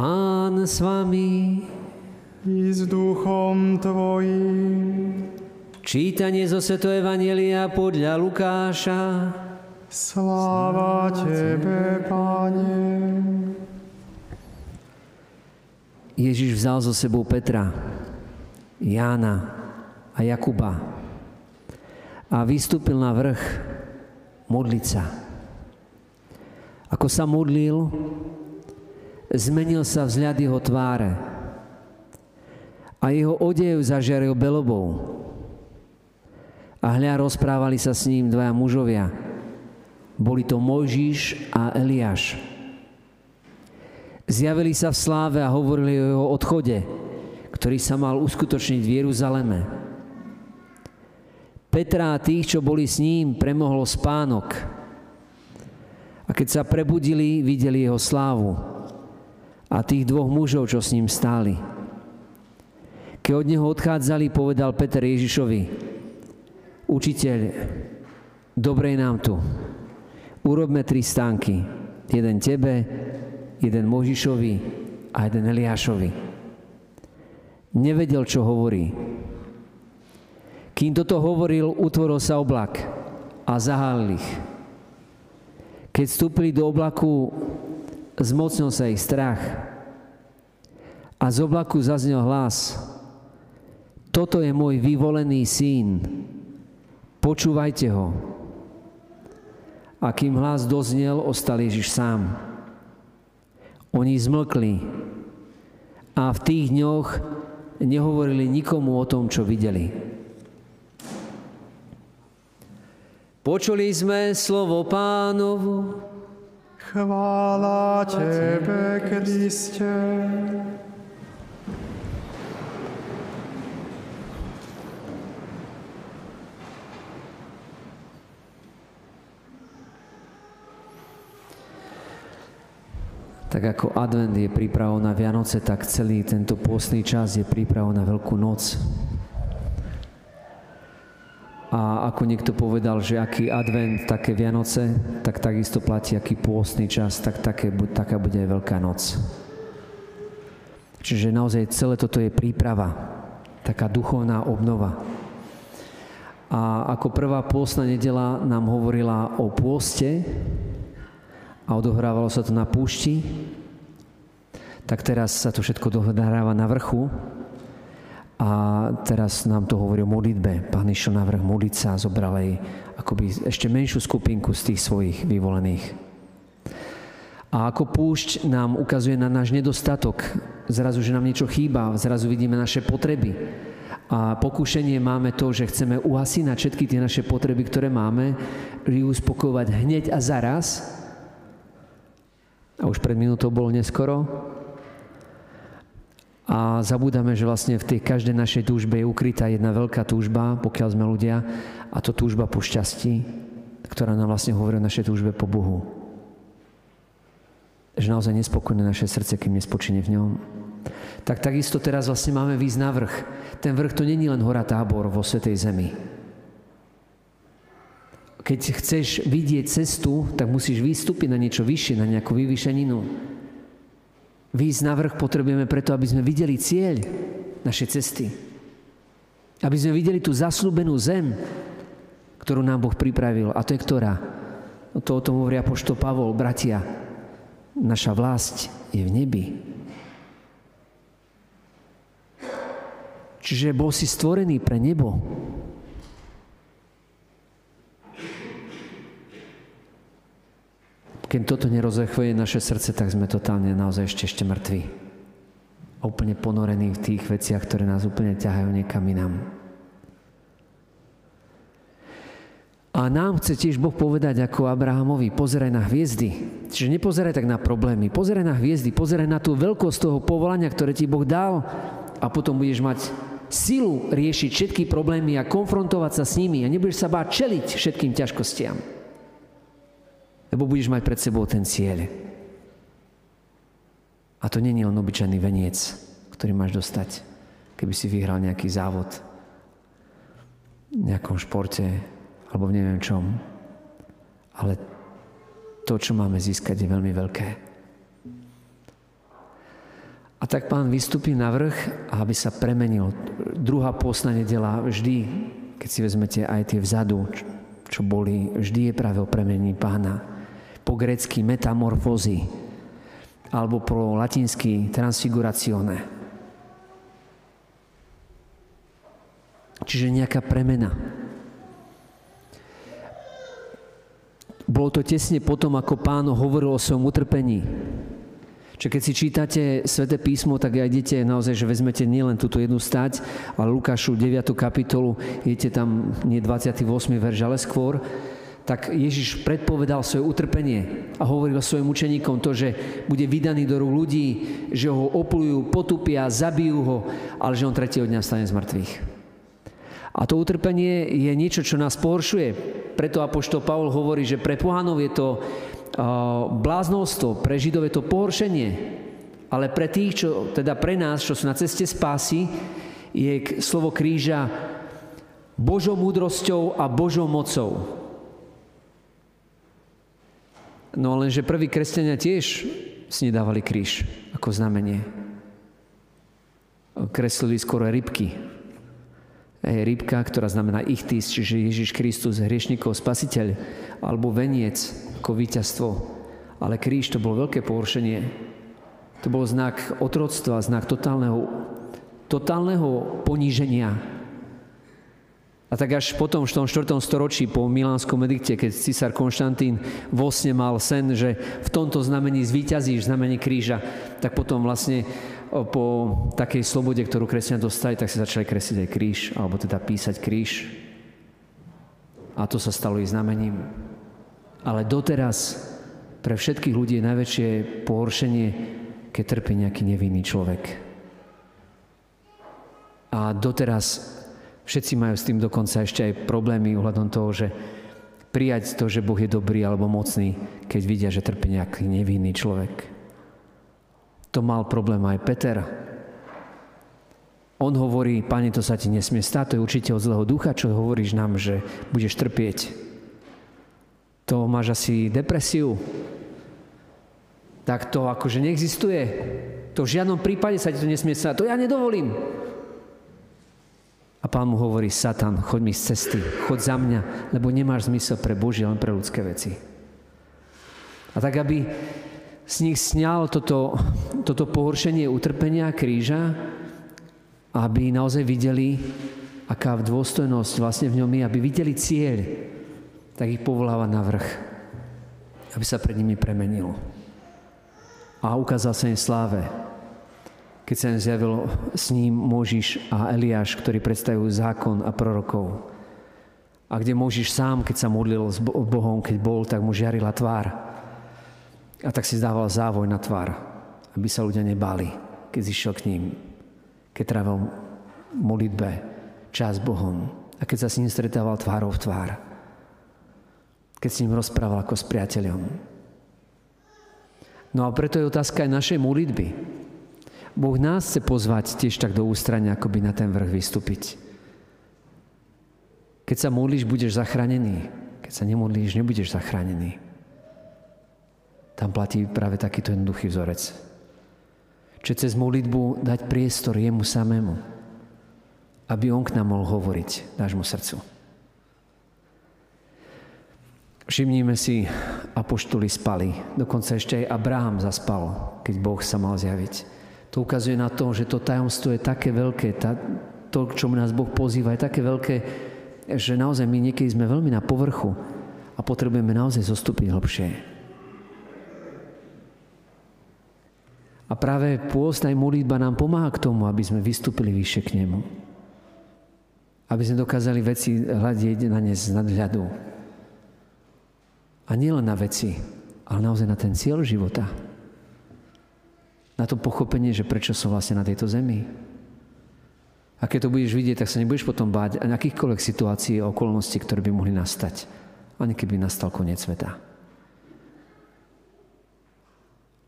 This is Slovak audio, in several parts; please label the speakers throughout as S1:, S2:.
S1: Pán s vami.
S2: I s duchom Tvojim.
S1: Čítanie zo Sveto Evangelia podľa Lukáša.
S2: Sláva Tebe, Pane.
S1: Ježiš vzal zo sebou Petra, Jána a Jakuba a vystúpil na vrch modliť sa. Ako sa modlil, zmenil sa vzhľad jeho tváre a jeho odev zažiaril belobou. A hľa rozprávali sa s ním dvaja mužovia. Boli to Mojžiš a Eliáš. Zjavili sa v sláve a hovorili o jeho odchode, ktorý sa mal uskutočniť v Jeruzaleme. Petra a tých, čo boli s ním, premohlo spánok. A keď sa prebudili, videli jeho slávu a tých dvoch mužov, čo s ním stáli. Keď od neho odchádzali, povedal Peter Ježišovi, učiteľ, dobre nám tu. Urobme tri stánky. Jeden tebe, jeden Možišovi a jeden Eliášovi. Nevedel, čo hovorí. Kým toto hovoril, utvoril sa oblak a zahálil ich. Keď vstúpili do oblaku, zmocnil sa ich strach. A z oblaku zaznel hlas. Toto je môj vyvolený syn. Počúvajte ho. A kým hlas doznel, ostal Ježiš sám. Oni zmlkli a v tých dňoch nehovorili nikomu o tom, čo videli. Počuli sme slovo pánovu.
S2: Chvála Tebe, Kriste.
S1: Tak ako advent je prípravou na Vianoce, tak celý tento pôstny čas je prípravou na Veľkú noc. A ako niekto povedal, že aký advent, také Vianoce, tak takisto platí, aký pôstny čas, tak také, taká bude aj Veľká noc. Čiže naozaj celé toto je príprava, taká duchovná obnova. A ako prvá pôstna nedela nám hovorila o pôste a odohrávalo sa to na púšti, tak teraz sa to všetko dohráva na vrchu, a teraz nám to hovorí o modlitbe. Pán išiel na vrch modliť sa a zobral aj akoby ešte menšiu skupinku z tých svojich vyvolených. A ako púšť nám ukazuje na náš nedostatok, zrazu, že nám niečo chýba, zrazu vidíme naše potreby. A pokušenie máme to, že chceme uhasínať všetky tie naše potreby, ktoré máme, ich uspokojovať hneď a zaraz. A už pred minútou bolo neskoro, a zabúdame, že vlastne v tej každej našej túžbe je ukrytá jedna veľká túžba, pokiaľ sme ľudia, a to túžba po šťastí, ktorá nám vlastne hovorí o našej túžbe po Bohu. Že naozaj nespokojné naše srdce, kým nespočine v ňom. Tak takisto teraz vlastne máme výjsť na vrch. Ten vrch to není len hora tábor vo Svetej Zemi. Keď chceš vidieť cestu, tak musíš vystúpiť na niečo vyššie, na nejakú vyvýšeninu. Výjsť na vrch potrebujeme preto, aby sme videli cieľ našej cesty. Aby sme videli tú zaslúbenú zem, ktorú nám Boh pripravil. A to je ktorá? No to o tom hovorí apoštol Pavol, bratia. Naša vlast je v nebi. Čiže bol si stvorený pre nebo. Keď toto nerozechveje naše srdce, tak sme totálne naozaj ešte, ešte mŕtvi. A úplne ponorení v tých veciach, ktoré nás úplne ťahajú niekam inám. A nám chce tiež Boh povedať ako Abrahamovi, pozeraj na hviezdy. Čiže nepozeraj tak na problémy, pozeraj na hviezdy, pozeraj na tú veľkosť toho povolania, ktoré ti Boh dal a potom budeš mať silu riešiť všetky problémy a konfrontovať sa s nimi a nebudeš sa báť čeliť všetkým ťažkostiam. Lebo budeš mať pred sebou ten cieľ. A to není len obyčajný veniec, ktorý máš dostať, keby si vyhral nejaký závod v nejakom športe alebo v neviem čom. Ale to, čo máme získať, je veľmi veľké. tak pán vystúpi na vrch, aby sa premenil. Druhá pôstna nedela vždy, keď si vezmete aj tie vzadu, čo boli, vždy je práve o premení pána. Po grecky metamorfózy, alebo po latinsky transfigurazione. Čiže nejaká premena. Bolo to tesne potom, ako pán hovoril o svojom utrpení. Čiže keď si čítate Svete písmo, tak aj idete naozaj, že vezmete nielen túto jednu stať, ale Lukášu 9. kapitolu, idete tam nie 28. verš, ale skôr, tak Ježiš predpovedal svoje utrpenie a hovoril svojim učeníkom to, že bude vydaný do rúk ľudí, že ho oplujú, potupia, zabijú ho, ale že on tretieho dňa stane z mŕtvych. A to utrpenie je niečo, čo nás pohoršuje. Preto Apoštol Pavol hovorí, že pre pohanov je to bláznostvo, pre Židov je to pohoršenie, ale pre tých, čo, teda pre nás, čo sú na ceste spásy, je slovo kríža Božou múdrosťou a Božou mocou. No lenže prví kresťania tiež si nedávali kríž ako znamenie. Kreslili skoro rybky. Je rybka, ktorá znamená ichtis, čiže Ježiš Kristus, hriešnikov, spasiteľ, alebo veniec, ako víťazstvo. Ale kríž to bolo veľké pohoršenie. To bol znak otroctva, znak totálneho, totálneho poníženia. A tak až potom v tom 4. storočí po Milánskom edikte, keď císar Konštantín vlastne mal sen, že v tomto znamení zvíťazíš, znamení kríža, tak potom vlastne po takej slobode, ktorú kresťania dostali, tak si začali kresliť aj kríž, alebo teda písať kríž. A to sa stalo ich znamením. Ale doteraz pre všetkých ľudí je najväčšie pohoršenie, keď trpí nejaký nevinný človek. A doteraz všetci majú s tým dokonca ešte aj problémy ohľadom toho, že prijať to, že Boh je dobrý alebo mocný, keď vidia, že trpí nejaký nevinný človek. To mal problém aj Peter. On hovorí, Pane, to sa ti nesmie stať, to je určite od zlého ducha, čo hovoríš nám, že budeš trpieť to máš asi depresiu, tak to akože neexistuje. To v žiadnom prípade sa ti to nesmie stať. To ja nedovolím. Pán mu hovorí, Satan, choď mi z cesty, choď za mňa, lebo nemáš zmysel pre Božie, len pre ľudské veci. A tak, aby z nich sňal toto, toto pohoršenie utrpenia kríža, aby naozaj videli, aká dôstojnosť vlastne v ňom je, aby videli cieľ, tak ich povoláva na vrch, aby sa pred nimi premenilo. A ukázal sa im sláve, keď sa zjavil s ním Možiš a Eliáš, ktorí predstavujú zákon a prorokov. A kde Možiš sám, keď sa modlil s Bohom, keď bol, tak mu žiarila tvár. A tak si zdával závoj na tvár, aby sa ľudia nebáli, keď zišiel k ním, keď trávil modlitbe, čas Bohom a keď sa s ním stretával tvárou v tvár keď s ním rozprával ako s priateľom. No a preto je otázka aj našej modlitby. Boh nás chce pozvať tiež tak do ústrania, ako by na ten vrch vystúpiť. Keď sa modlíš, budeš zachránený. Keď sa nemodlíš, nebudeš zachránený. Tam platí práve takýto jednoduchý vzorec. Čiže cez modlitbu dať priestor jemu samému, aby on k nám mohol hovoriť, nášmu srdcu. Všimníme si, apoštoli spali. Dokonca ešte aj Abraham zaspal, keď Boh sa mal zjaviť. To ukazuje na to, že to tajomstvo je také veľké, tá, to, k čomu nás Boh pozýva, je také veľké, že naozaj my niekedy sme veľmi na povrchu a potrebujeme naozaj zostúpiť hlbšie. A práve pôst aj modlitba nám pomáha k tomu, aby sme vystúpili vyššie k nemu. Aby sme dokázali veci hľadiť na ne z nadhľadu a nielen na veci, ale naozaj na ten cieľ života. Na to pochopenie, že prečo som vlastne na tejto zemi. A keď to budeš vidieť, tak sa nebudeš potom báť a akýchkoľvek situácií a okolností, ktoré by mohli nastať. Ani keby nastal koniec sveta.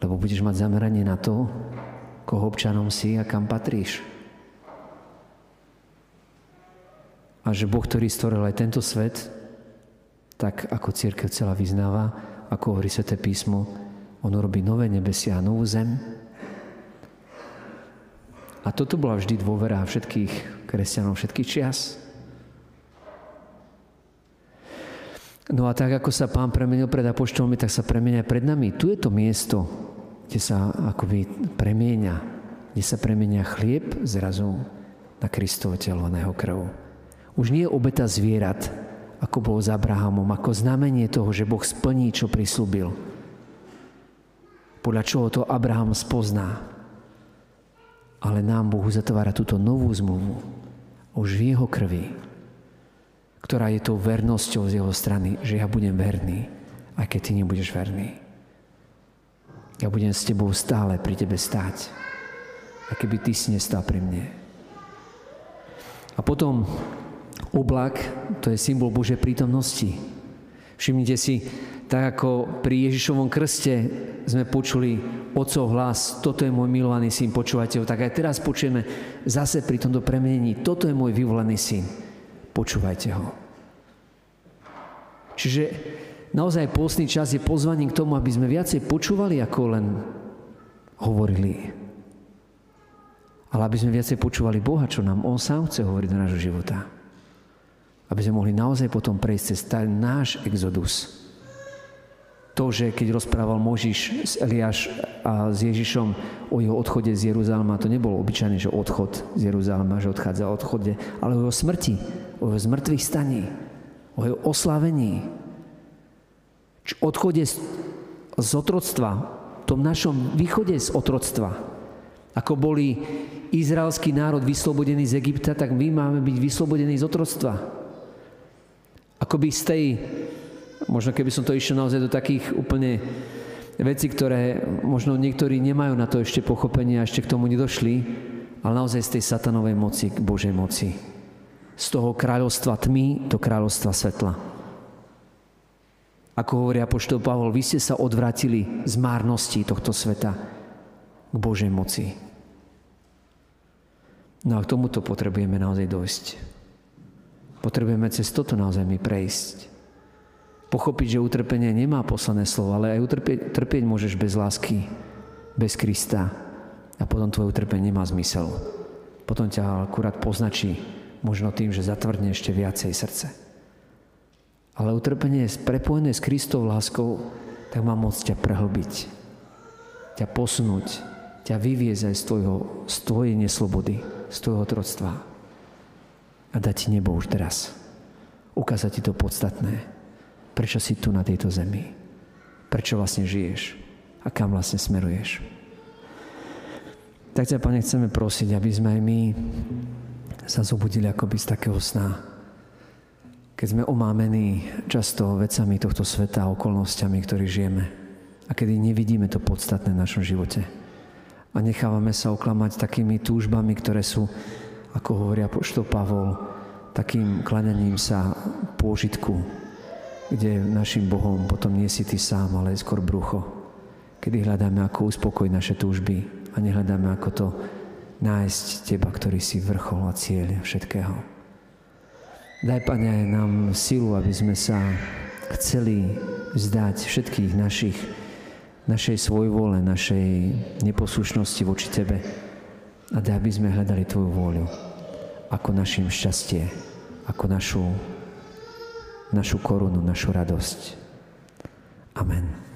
S1: Lebo budeš mať zameranie na to, koho občanom si a kam patríš. A že Boh, ktorý stvoril aj tento svet, tak ako církev celá vyznáva, ako hovorí Sveté písmo, on robí nové nebesia a novú zem. A toto bola vždy dôvera všetkých kresťanov, všetkých čias. No a tak, ako sa pán premenil pred apoštolmi, tak sa premenia pred nami. Tu je to miesto, kde sa akoby premieňa, kde sa premieňa chlieb zrazu na Kristovo telo, na jeho krv. Už nie je obeta zvierat, ako bolo s Abrahamom, ako znamenie toho, že Boh splní, čo prislúbil. Podľa čoho to Abraham spozná. Ale nám Boh zatvára túto novú zmluvu, už v jeho krvi, ktorá je tou vernosťou z jeho strany, že ja budem verný, aj keď ty nebudeš verný. Ja budem s tebou stále pri tebe stáť. A keby ty si nestal pri mne. A potom oblak, to je symbol Božej prítomnosti. Všimnite si, tak ako pri Ježišovom krste sme počuli Otcov hlas, toto je môj milovaný syn, počúvajte ho, tak aj teraz počujeme zase pri tomto premenení, toto je môj vyvolený syn, počúvajte ho. Čiže naozaj pôstny čas je pozvaním k tomu, aby sme viacej počúvali, ako len hovorili. Ale aby sme viacej počúvali Boha, čo nám On sám chce hovoriť do nášho života. Aby sme mohli naozaj potom prejsť cez náš exodus. To, že keď rozprával Možiš s Eliáš a s Ježišom o jeho odchode z Jeruzalema, to nebolo obyčajný, že odchod z Jeruzalema, že odchádza o odchode, ale o jeho smrti, o jeho zmrtvých staní o jeho oslavení, odchode z, z otroctva, tom našom východe z otroctva. Ako boli izraelský národ vyslobodený z Egypta, tak my máme byť vyslobodení z otroctva. Akoby z tej, možno keby som to išiel naozaj do takých úplne veci, ktoré možno niektorí nemajú na to ešte pochopenie a ešte k tomu nedošli, ale naozaj z tej satanovej moci k Božej moci z toho kráľovstva tmy do kráľovstva svetla. Ako hovorí apoštol Pavol, vy ste sa odvratili z márnosti tohto sveta k Božej moci. No a k tomuto potrebujeme naozaj dojsť. Potrebujeme cez toto naozaj my prejsť. Pochopiť, že utrpenie nemá poslané slovo, ale aj utrpieť, trpieť môžeš bez lásky, bez Krista. A potom tvoje utrpenie nemá zmysel. Potom ťa akurát poznačí možno tým, že zatvrdne ešte viacej srdce. Ale utrpenie je prepojené s Kristov láskou, tak má moc ťa prehlbiť, ťa posunúť, ťa vyviezť aj z, tvojho, z tvojej neslobody, z tvojho otroctva a dať ti nebo už teraz. Ukázať ti to podstatné. Prečo si tu na tejto zemi? Prečo vlastne žiješ? A kam vlastne smeruješ? Tak ťa, Pane, chceme prosiť, aby sme aj my sa zobudili akoby z takého sna. Keď sme omámení často vecami tohto sveta a okolnostiami, ktorý žijeme. A kedy nevidíme to podstatné v našom živote. A nechávame sa oklamať takými túžbami, ktoré sú, ako hovoria poštol Pavol, takým klaňaním sa pôžitku, kde našim Bohom potom nie si ty sám, ale skôr brucho. Kedy hľadáme, ako uspokojiť naše túžby a nehľadáme, ako to nájsť Teba, ktorý si vrchol a cieľ všetkého. Daj, Pane, nám silu, aby sme sa chceli vzdať všetkých našich, našej svojvole, našej neposlušnosti voči Tebe a daj, aby sme hľadali Tvoju vôľu ako našim šťastie, ako našu, našu korunu, našu radosť. Amen.